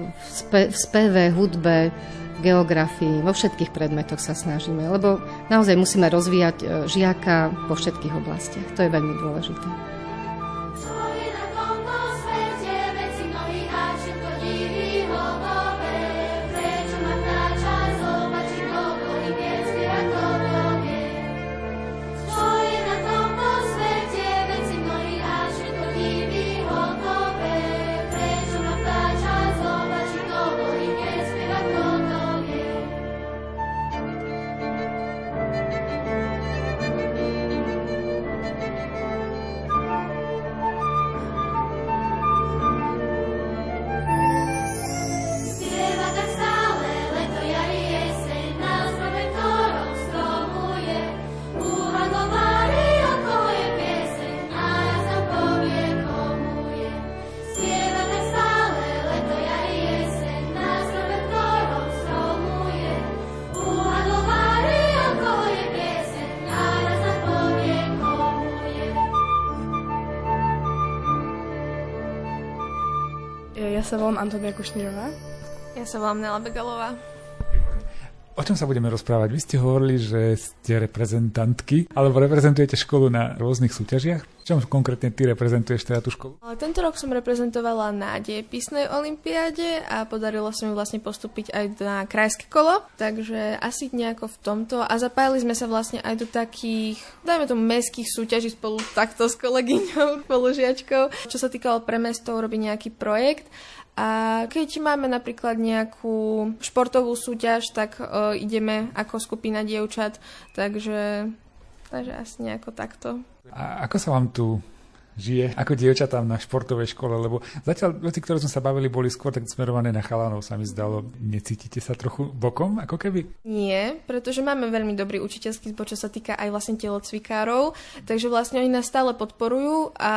v speve, hudbe, geografii, vo všetkých predmetoch sa snažíme, lebo naozaj musíme rozvíjať e, žiaka vo všetkých oblastiach. To je veľmi dôležité. Sa volám Antonia Kušnírová. Ja sa volám Nela Begalová. O čom sa budeme rozprávať? Vy ste hovorili, že ste reprezentantky, alebo reprezentujete školu na rôznych súťažiach. Čom konkrétne ty reprezentuješ teda tú školu? Tento rok som reprezentovala na diepisnej olimpiáde a podarilo sa mi vlastne postúpiť aj na krajské kolo, takže asi nejako v tomto. A zapájali sme sa vlastne aj do takých, dajme tomu, mestských súťaží spolu takto s kolegyňou, [laughs] spolužiačkou. Čo sa týkalo pre mesto, robiť nejaký projekt a keď máme napríklad nejakú športovú súťaž, tak uh, ideme ako skupina dievčat, takže, takže asi nejako takto. A ako sa vám tu žije ako dievčatám na športovej škole, lebo zatiaľ veci, ktoré sme sa bavili, boli skôr tak smerované na chalanov, sa mi zdalo. Necítite sa trochu bokom, ako keby? Nie, pretože máme veľmi dobrý učiteľský zbor, čo sa týka aj vlastne telocvikárov, takže vlastne oni nás stále podporujú a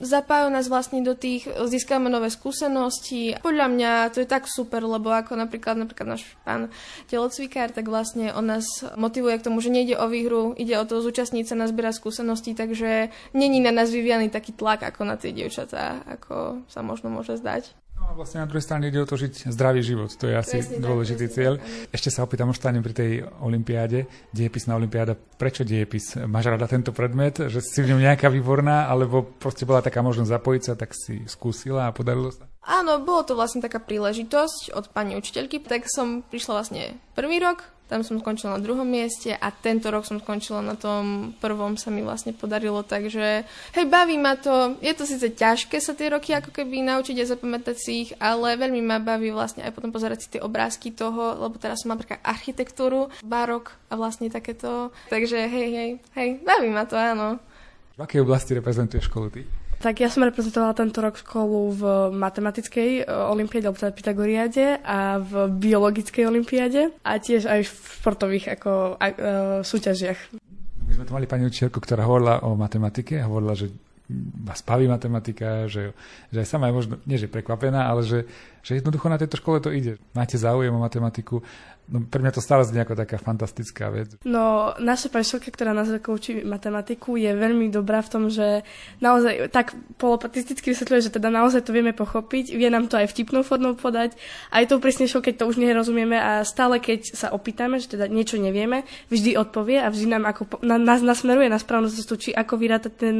zapájajú nás vlastne do tých, získame nové skúsenosti. Podľa mňa to je tak super, lebo ako napríklad, napríklad náš pán telocvikár, tak vlastne on nás motivuje k tomu, že nejde o výhru, ide o to zúčastniť sa, nazbierať skúsenosti, takže není na nás vyvíjaný taký tlak ako na tie dievčatá, ako sa možno môže zdať. No a vlastne na druhej strane ide o to žiť zdravý život, to je asi presne dôležitý tak, cieľ. Tak. Ešte sa opýtam, ostanem pri tej olimpiáde, diepisná olimpiáda. Prečo diepis? Máš rada tento predmet, že si v ňom nejaká výborná, alebo proste bola taká možnosť zapojiť sa, tak si skúsila a podarilo sa? Áno, bolo to vlastne taká príležitosť od pani učiteľky, tak som prišla vlastne prvý rok, tam som skončila na druhom mieste a tento rok som skončila na tom prvom, sa mi vlastne podarilo, takže hej, baví ma to. Je to síce ťažké sa tie roky ako keby naučiť a zapamätať si ich, ale veľmi ma baví vlastne aj potom pozerať si tie obrázky toho, lebo teraz som napríklad architektúru, barok a vlastne takéto. Takže hej, hej, hej, baví ma to, áno. V akej oblasti reprezentuješ školu ty? Tak ja som reprezentovala tento rok školu v matematickej e, olimpiade, alebo teda Pythagoriade a v biologickej olimpiade a tiež aj v športových ako, a, e, súťažiach. My sme tu mali pani učiteľku, ktorá hovorila o matematike, hovorila, že vás baví matematika, že, že aj sama je možno, nie že prekvapená, ale že, že jednoducho na tejto škole to ide. Máte záujem o matematiku No, pre mňa to stále znie ako taká fantastická vec. No, naša pani Šelka, ktorá nás učí matematiku, je veľmi dobrá v tom, že naozaj tak polopatisticky vysvetľuje, že teda naozaj to vieme pochopiť, vie nám to aj vtipnou formou podať, aj tou presnejšou, keď to už nerozumieme a stále, keď sa opýtame, že teda niečo nevieme, vždy odpovie a vždy nám ako, na, nás nasmeruje na správnu cestu, či ako vyrátať ten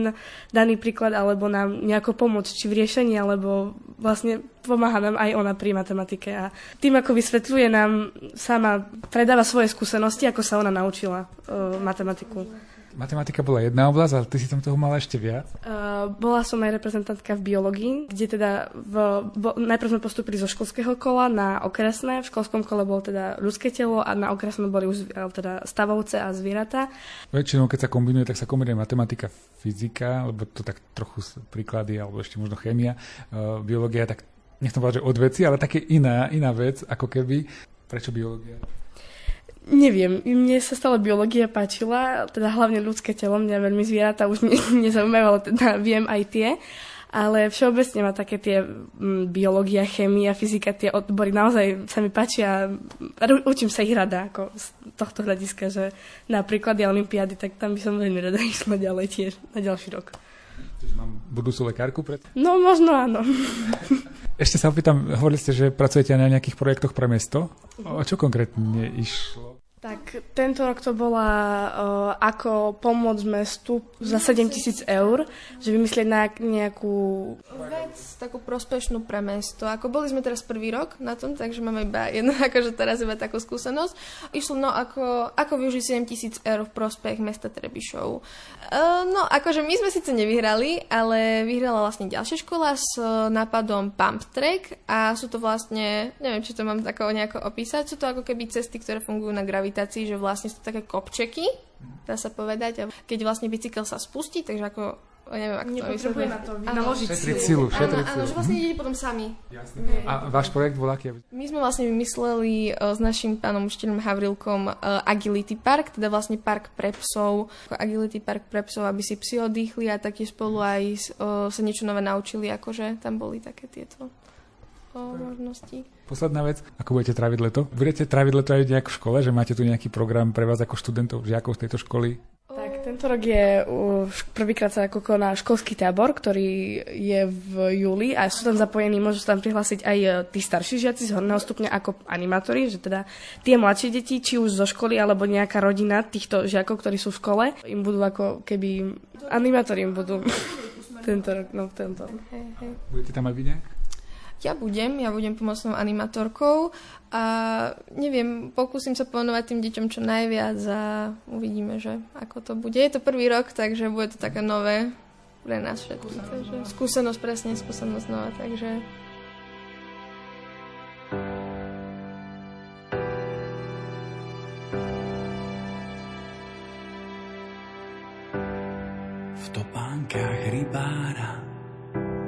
daný príklad, alebo nám nejako pomôcť, či v riešení, alebo vlastne pomáha nám aj ona pri matematike a tým, ako vysvetľuje nám, sama predáva svoje skúsenosti, ako sa ona naučila uh, matematiku. Matematika bola jedna oblasť, ale ty si tam toho mala ešte viac? Uh, bola som aj reprezentantka v biológii, kde teda v, bo, najprv sme postupili zo školského kola na okresné. V školskom kole bolo teda ľudské telo a na okresnom boli už teda stavovce a zvieratá. Väčšinou, keď sa kombinuje, tak sa kombinuje matematika, fyzika, lebo to tak trochu príklady, alebo ešte možno chémia, uh, biológia, tak nechcem povedať, že od veci, ale také iná, iná vec, ako keby. Prečo biológia? Neviem, mne sa stále biológia páčila, teda hlavne ľudské telo, mňa veľmi zvieratá už ne, [laughs] nezaujímajú, ale teda viem aj tie. Ale všeobecne ma také tie m, biológia, chémia, fyzika, tie odbory naozaj sa mi páčia. Učím sa ich rada, ako z tohto hľadiska, že napríklad ja olimpiády, tak tam by som veľmi rada [laughs] išla ďalej tiež na ďalší rok. Čiže mám budúcu lekárku pred? No, možno áno. [laughs] Ešte sa opýtam, hovorili ste, že pracujete na nejakých projektoch pre mesto. O čo konkrétne išlo? Tak tento rok to bola uh, ako pomôcť mestu za 7 tisíc eur, že vymyslieť na nejakú... Vec takú prospešnú pre mesto. Ako boli sme teraz prvý rok na tom, takže máme iba jedno, [laughs] akože teraz iba takú skúsenosť. Išlo no ako, ako využiť 7 tisíc eur v prospech mesta Trebišov. Uh, no akože my sme síce nevyhrali, ale vyhrala vlastne ďalšia škola s nápadom Pump Track a sú to vlastne, neviem, či to mám tako nejako opísať, sú to ako keby cesty, ktoré fungujú na gravitácii gravitácii, že vlastne sú také kopčeky, dá sa povedať. A keď vlastne bicykel sa spustí, takže ako neviem, ako to vysvetliť. na to šetriť silu. Šetriť áno, áno, že vlastne idete potom sami. Jasne. A váš projekt bol aký? My sme vlastne vymysleli uh, s našim pánom učiteľom Havrilkom uh, Agility Park, teda vlastne park pre psov, Agility Park pre psov, aby si psi oddychli a taktiež spolu aj uh, sa niečo nové naučili, akože tam boli také tieto možností. Posledná vec, ako budete tráviť leto? Budete tráviť leto aj nejak v škole, že máte tu nejaký program pre vás ako študentov, žiakov z tejto školy? Tak tento rok je prvýkrát sa ako koná školský tábor, ktorý je v júli a sú tam zapojení, môžu sa tam prihlásiť aj e, tí starší žiaci z horného stupňa ako animátori, že teda tie mladšie deti, či už zo školy alebo nejaká rodina týchto žiakov, ktorí sú v škole, im budú ako keby animátori im budú [laughs] tento rok, no tento. Hej, hej. Budete tam aj vy nejak? Ja budem, ja budem pomocnou animatorkou a neviem, pokúsim sa povenovať tým deťom čo najviac a uvidíme, že ako to bude. Je to prvý rok, takže bude to také nové pre nás všetkých. Takže skúsenosť, presne, skúsenosť nová, takže... V topánkach rybára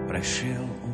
prešiel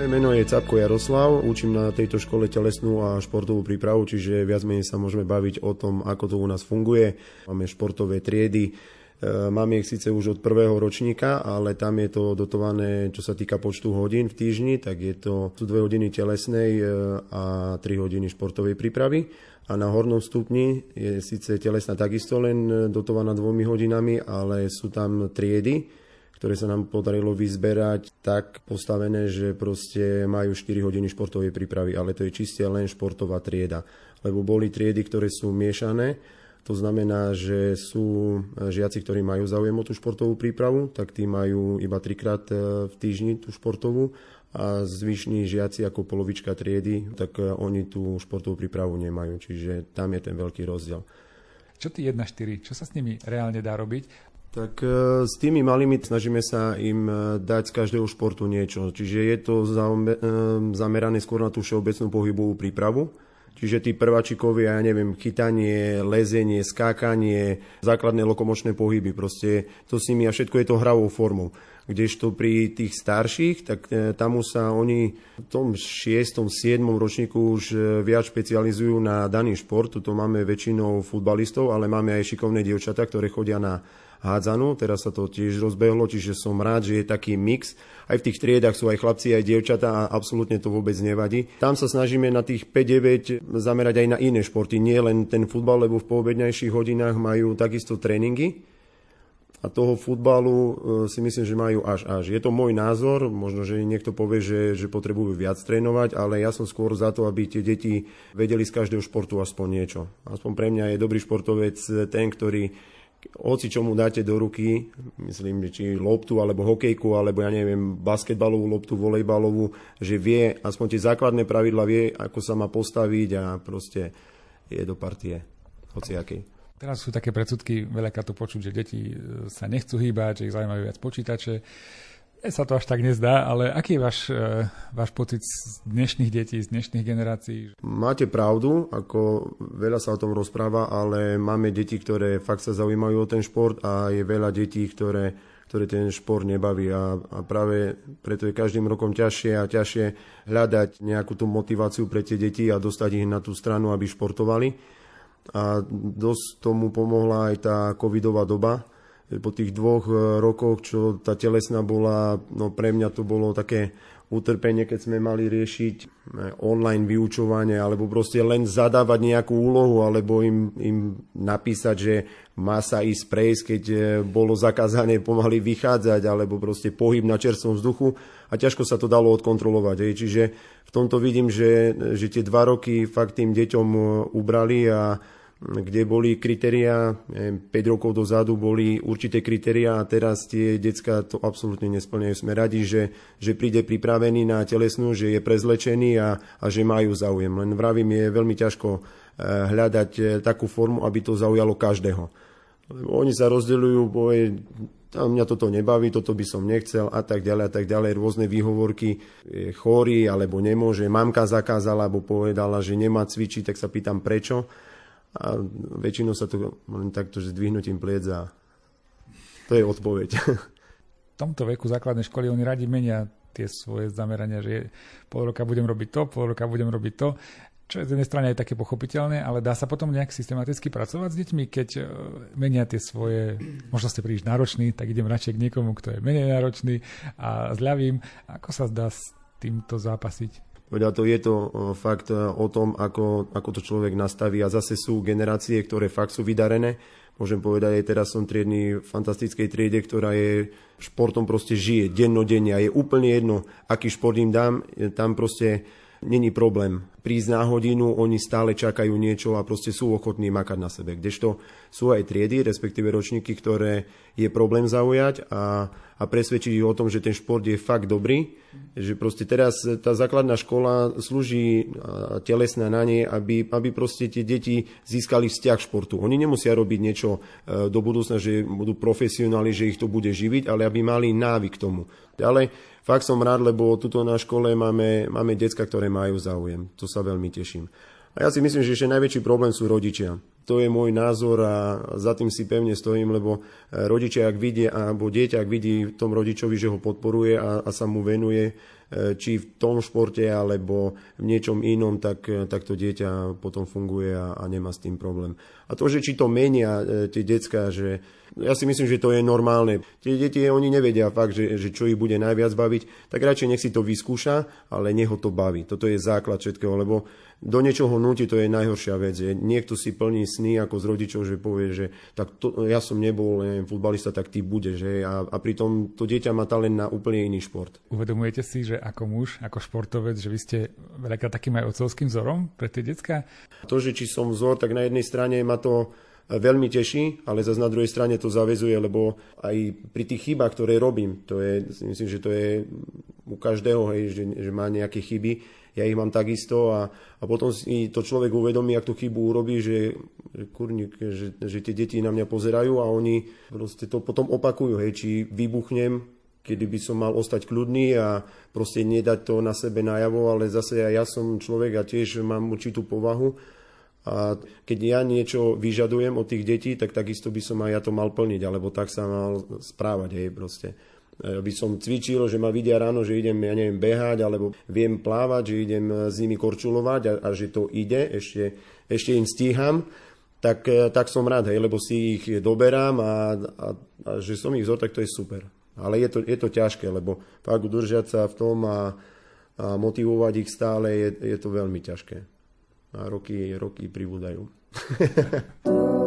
Moje meno je Capko Jaroslav, učím na tejto škole telesnú a športovú prípravu, čiže viac menej sa môžeme baviť o tom, ako to u nás funguje. Máme športové triedy, e, Máme ich síce už od prvého ročníka, ale tam je to dotované, čo sa týka počtu hodín v týždni, tak je to, sú dve hodiny telesnej e, a 3 hodiny športovej prípravy. A na hornom stupni je síce telesná takisto len dotovaná dvomi hodinami, ale sú tam triedy, ktoré sa nám podarilo vyzberať tak postavené, že proste majú 4 hodiny športovej prípravy, ale to je čiste len športová trieda. Lebo boli triedy, ktoré sú miešané, to znamená, že sú žiaci, ktorí majú záujem o tú športovú prípravu, tak tí majú iba trikrát e, v týždni tú športovú a zvyšní žiaci ako polovička triedy, tak e, oni tú športovú prípravu nemajú, čiže tam je ten veľký rozdiel. Čo tí 1-4, čo sa s nimi reálne dá robiť? Tak e, s tými malými snažíme sa im e, dať z každého športu niečo. Čiže je to e, zamerané skôr na tú všeobecnú pohybovú prípravu. Čiže tí prváčikovia, ja neviem, chytanie, lezenie, skákanie, základné lokomočné pohyby, proste to si mi a všetko je to hravou formou. Kdežto pri tých starších, tak tam sa oni v tom 6. 7. ročníku už viac špecializujú na daný šport. Tu máme väčšinou futbalistov, ale máme aj šikovné dievčatá, ktoré chodia na hádzanú, teraz sa to tiež rozbehlo, čiže som rád, že je taký mix. Aj v tých triedach sú aj chlapci, aj dievčatá a absolútne to vôbec nevadí. Tam sa snažíme na tých 5-9 zamerať aj na iné športy, nie len ten futbal, lebo v poobednejších hodinách majú takisto tréningy, a toho futbalu e, si myslím, že majú až až. Je to môj názor, možno, že niekto povie, že, že potrebujú viac trénovať, ale ja som skôr za to, aby tie deti vedeli z každého športu aspoň niečo. Aspoň pre mňa je dobrý športovec ten, ktorý hoci čo mu dáte do ruky, myslím, či loptu, alebo hokejku, alebo ja neviem, basketbalovú loptu, volejbalovú, že vie, aspoň tie základné pravidla vie, ako sa má postaviť a proste je do partie hociakej. Teraz sú také predsudky, veľakrát to počuť, že deti sa nechcú hýbať, že ich zaujímajú viac počítače. Mne sa to až tak nezdá, ale aký je váš, e, váš pocit z dnešných detí, z dnešných generácií? Máte pravdu, ako veľa sa o tom rozpráva, ale máme deti, ktoré fakt sa zaujímajú o ten šport a je veľa detí, ktoré, ktoré ten šport nebaví a, a práve preto je každým rokom ťažšie a ťažšie hľadať nejakú tú motiváciu pre tie deti a dostať ich na tú stranu, aby športovali. A dosť tomu pomohla aj tá covidová doba, po tých dvoch e, rokoch, čo tá telesná bola, no pre mňa to bolo také utrpenie, keď sme mali riešiť e, online vyučovanie, alebo proste len zadávať nejakú úlohu, alebo im, im napísať, že má sa ísť prejsť, keď e, bolo zakázané pomaly vychádzať, alebo proste pohyb na čerstvom vzduchu a ťažko sa to dalo odkontrolovať. Čiže v tomto vidím, že, že tie dva roky fakt tým deťom ubrali a kde boli kritéria, 5 rokov dozadu boli určité kritéria a teraz tie decka to absolútne nesplňajú. Sme radi, že, že príde pripravený na telesnú, že je prezlečený a, a že majú záujem. Len vravím, je veľmi ťažko eh, hľadať eh, takú formu, aby to zaujalo každého. Oni sa rozdeľujú, boje, a mňa toto nebaví, toto by som nechcel a tak ďalej a tak ďalej. Rôzne výhovorky, je chorý alebo nemôže, mamka zakázala alebo povedala, že nemá cvičiť, tak sa pýtam prečo a väčšinou sa to len takto, že zdvihnutím pliec a to je odpoveď. tomto veku základnej školy oni radi menia tie svoje zamerania, že pol roka budem robiť to, pol roka budem robiť to čo je z jednej strany aj také pochopiteľné, ale dá sa potom nejak systematicky pracovať s deťmi, keď e, menia tie svoje, možno ste príliš náročný, tak idem radšej k niekomu, kto je menej náročný a zľavím. Ako sa zdá s týmto zápasiť? Veď to je to e, fakt e, o tom, ako, ako to človek nastaví a zase sú generácie, ktoré fakt sú vydarené. Môžem povedať, aj teraz som triedny v fantastickej triede, ktorá je športom proste žije dennodenne a je úplne jedno, aký šport im dám, tam proste není problém prísť na hodinu, oni stále čakajú niečo a proste sú ochotní makať na sebe. Kdežto sú aj triedy, respektíve ročníky, ktoré je problém zaujať a, a presvedčiť ich o tom, že ten šport je fakt dobrý. Že proste teraz tá základná škola slúži telesná na nej, aby, aby proste tie deti získali vzťah športu. Oni nemusia robiť niečo e, do budúcna, že budú profesionáli, že ich to bude živiť, ale aby mali návyk tomu. Ale fakt som rád, lebo tuto na škole máme, máme decka, ktoré majú záujem. To sa veľmi teším. A ja si myslím, že ešte najväčší problém sú rodičia. To je môj názor a za tým si pevne stojím, lebo e, rodičia, ak vidie, alebo dieťa, ak vidí v tom rodičovi, že ho podporuje a, a sa mu venuje, e, či v tom športe, alebo v niečom inom, tak, e, tak to dieťa potom funguje a, a nemá s tým problém. A to, že či to menia tie decka, že ja si myslím, že to je normálne. Tie deti, oni nevedia fakt, že, že čo ich bude najviac baviť, tak radšej nech si to vyskúša, ale nech to baví. Toto je základ všetkého, lebo do niečoho núti, to je najhoršia vec. Niekto si plní sny ako z rodičov, že povie, že tak to, ja som nebol neviem, futbalista, tak ty budeš. Že? A, a pritom to dieťa má talent na úplne iný šport. Uvedomujete si, že ako muž, ako športovec, že vy ste veľakrát takým aj otcovským vzorom pre tie decka? To, že či som vzor, tak na jednej strane ma to veľmi teší, ale zase na druhej strane to zavezuje, lebo aj pri tých chybách, ktoré robím, to je, myslím, že to je u každého, hej, že, že má nejaké chyby, ja ich mám takisto a, a potom si to človek uvedomí, ak tú chybu urobí, že, že kurník, že, že tie deti na mňa pozerajú a oni proste to potom opakujú, hej, či vybuchnem, kedy by som mal ostať kľudný a proste nedať to na sebe najavo, ale zase aj ja som človek a tiež mám určitú povahu a keď ja niečo vyžadujem od tých detí, tak takisto by som aj ja to mal plniť, alebo tak sa mal správať, hej, proste. By som cvičil, že ma vidia ráno, že idem, ja neviem, behať, alebo viem plávať, že idem e, s nimi korčulovať a, a že to ide, ešte, ešte im stíham, tak, e, tak som rád, hej, lebo si ich doberám a, a, a že som ich vzor, tak to je super. Ale je to, je to ťažké, lebo fakt udržať sa v tom a, a motivovať ich stále je, je to veľmi ťažké. A roky, roky pribúdajú. [laughs]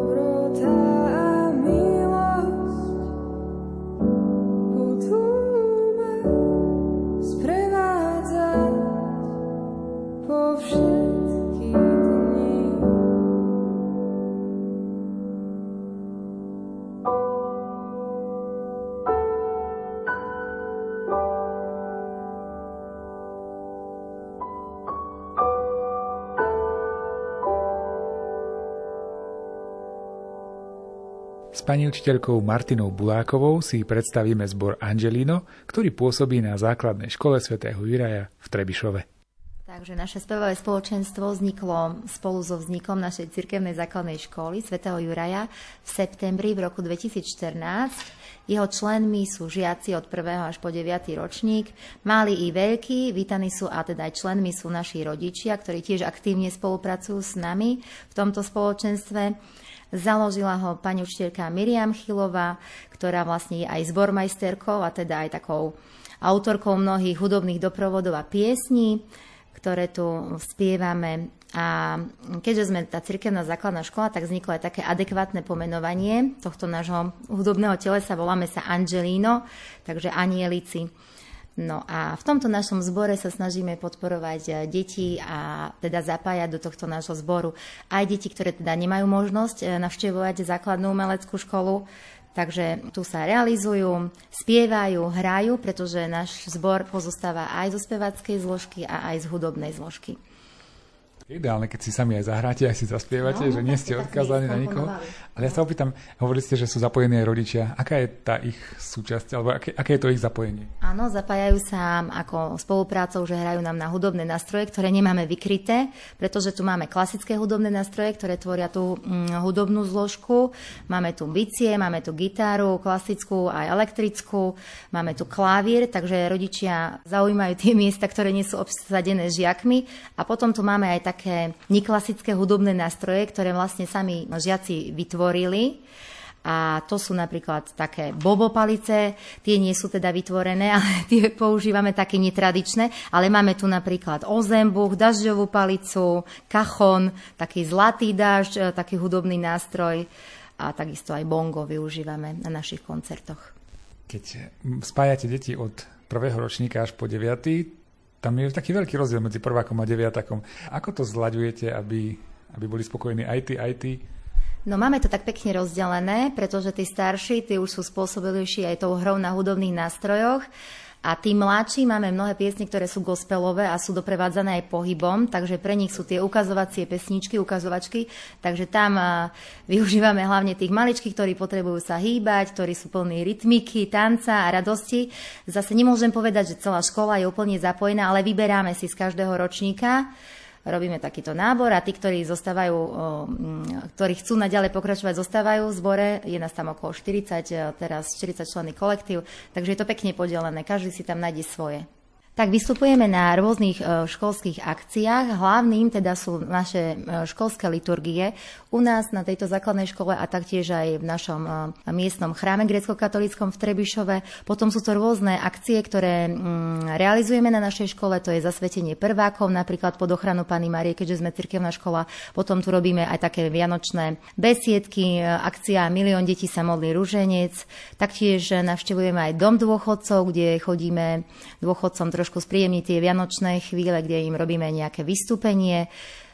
pani učiteľkou Martinou Bulákovou si predstavíme zbor Angelino, ktorý pôsobí na základnej škole svätého Juraja v Trebišove. Takže naše spevové spoločenstvo vzniklo spolu so vznikom našej cirkevnej základnej školy svätého Juraja v septembri v roku 2014. Jeho členmi sú žiaci od 1. až po 9. ročník, malí i veľkí, vítaní sú a teda aj členmi sú naši rodičia, ktorí tiež aktívne spolupracujú s nami v tomto spoločenstve. Založila ho pani učiteľka Miriam Chilová, ktorá vlastne je aj zbormajsterkou a teda aj takou autorkou mnohých hudobných doprovodov a piesní, ktoré tu spievame. A keďže sme tá cirkevná základná škola, tak vzniklo aj také adekvátne pomenovanie tohto nášho hudobného telesa. Voláme sa Angelino, takže anielici. No a v tomto našom zbore sa snažíme podporovať deti a teda zapájať do tohto nášho zboru aj deti, ktoré teda nemajú možnosť navštevovať základnú umeleckú školu, Takže tu sa realizujú, spievajú, hrajú, pretože náš zbor pozostáva aj zo spevackej zložky a aj z hudobnej zložky. Ideálne, keď si sami aj zahráte, aj si zaspievate, No, že nie tak ste sme odkazaní na nikoho. Ale ja sa opýtam, hovorili ste, že sú zapojení aj rodičia. Aká je tá ich súčasť, alebo aké, aké je to ich zapojenie? Áno, zapájajú sa ako spoluprácou, že hrajú nám na hudobné nástroje, ktoré nemáme vykryté, pretože tu máme klasické hudobné nástroje, ktoré tvoria tú mm, hudobnú zložku. Máme tu bicie, máme tu gitáru, klasickú aj elektrickú, máme tu klavír, takže rodičia zaujímajú tie miesta, ktoré nie sú obsadené žiakmi. A potom tu máme aj také neklasické hudobné nástroje, ktoré vlastne sami žiaci vytvorili. A to sú napríklad také bobopalice, tie nie sú teda vytvorené, [laughs] ale tie používame také netradičné, ale máme tu napríklad ozembuch, dažďovú palicu, kachon, taký zlatý dažď, e, taký hudobný nástroj a takisto aj bongo využívame na našich koncertoch. Keď spájate deti od prvého ročníka až po deviatý, tam je taký veľký rozdiel medzi prvákom a deviatakom. Ako to zlaďujete, aby, aby boli spokojní aj ty, aj ty? No máme to tak pekne rozdelené, pretože tí starší, tí už sú spôsobilejší aj tou hrou na hudobných nástrojoch. A tí mladší máme mnohé piesne, ktoré sú gospelové a sú doprevádzané aj pohybom, takže pre nich sú tie ukazovacie pesničky, ukazovačky, takže tam využívame hlavne tých maličkých, ktorí potrebujú sa hýbať, ktorí sú plní rytmiky, tanca a radosti. Zase nemôžem povedať, že celá škola je úplne zapojená, ale vyberáme si z každého ročníka robíme takýto nábor a tí, ktorí zostávajú, mm, ktorí chcú naďalej pokračovať, zostávajú v zbore. Je nás tam okolo 40, e, teraz 40 členný kolektív, takže je to pekne podelené. Každý si tam nájde svoje. Tak vystupujeme na rôznych e, školských akciách. Hlavným teda sú naše e, školské liturgie u nás na tejto základnej škole a taktiež aj v našom e, miestnom chráme grecko-katolíckom v Trebišove. Potom sú to rôzne akcie, ktoré mm, realizujeme na našej škole. To je zasvetenie prvákov, napríklad pod ochranu Pany Marie, keďže sme cirkevná škola. Potom tu robíme aj také vianočné besiedky, akcia Milión detí sa modlí ruženec. Taktiež navštevujeme aj dom dôchodcov, kde chodíme dôchodcom trošku spríjemniť tie vianočné chvíle, kde im robíme nejaké vystúpenie.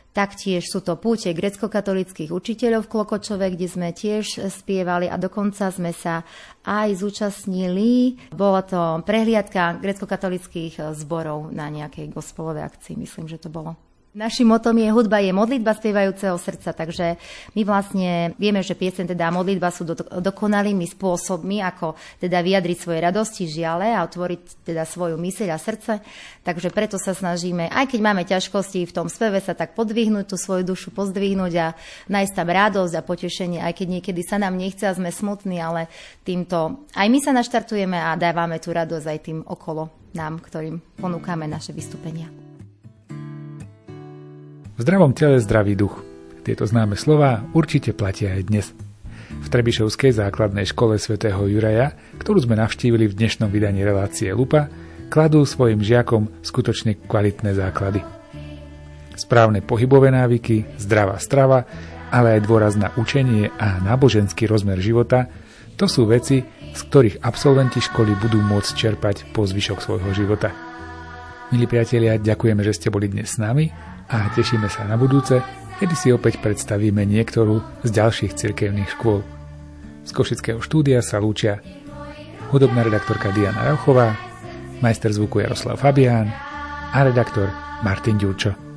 Taktiež sú to púte grecko-katolických učiteľov v Klokočove, kde sme tiež spievali a dokonca sme sa aj zúčastnili. Bola to prehliadka grecko-katolických zborov na nejakej gospelovej akcii, myslím, že to bolo. Našim motom je hudba je modlitba spievajúceho srdca, takže my vlastne vieme, že piesen teda modlitba sú do, dokonalými spôsobmi, ako teda vyjadriť svoje radosti, žiale a otvoriť teda svoju myseľ a srdce. Takže preto sa snažíme, aj keď máme ťažkosti v tom speve, sa tak podvihnúť, tú svoju dušu pozdvihnúť a nájsť tam radosť a potešenie, aj keď niekedy sa nám nechce a sme smutní, ale týmto aj my sa naštartujeme a dávame tú radosť aj tým okolo nám, ktorým ponúkame naše vystúpenia. V zdravom tele zdravý duch. Tieto známe slova určite platia aj dnes. V Trebišovskej základnej škole svätého Juraja, ktorú sme navštívili v dnešnom vydaní relácie Lupa, kladú svojim žiakom skutočne kvalitné základy. Správne pohybové návyky, zdravá strava, ale aj dôraz na učenie a náboženský rozmer života, to sú veci, z ktorých absolventi školy budú môcť čerpať po zvyšok svojho života. Milí priatelia, ďakujeme, že ste boli dnes s nami a tešíme sa na budúce, kedy si opäť predstavíme niektorú z ďalších cirkevných škôl. Z Košického štúdia sa lúčia hudobná redaktorka Diana Rauchová, majster zvuku Jaroslav Fabián a redaktor Martin Ďurčo.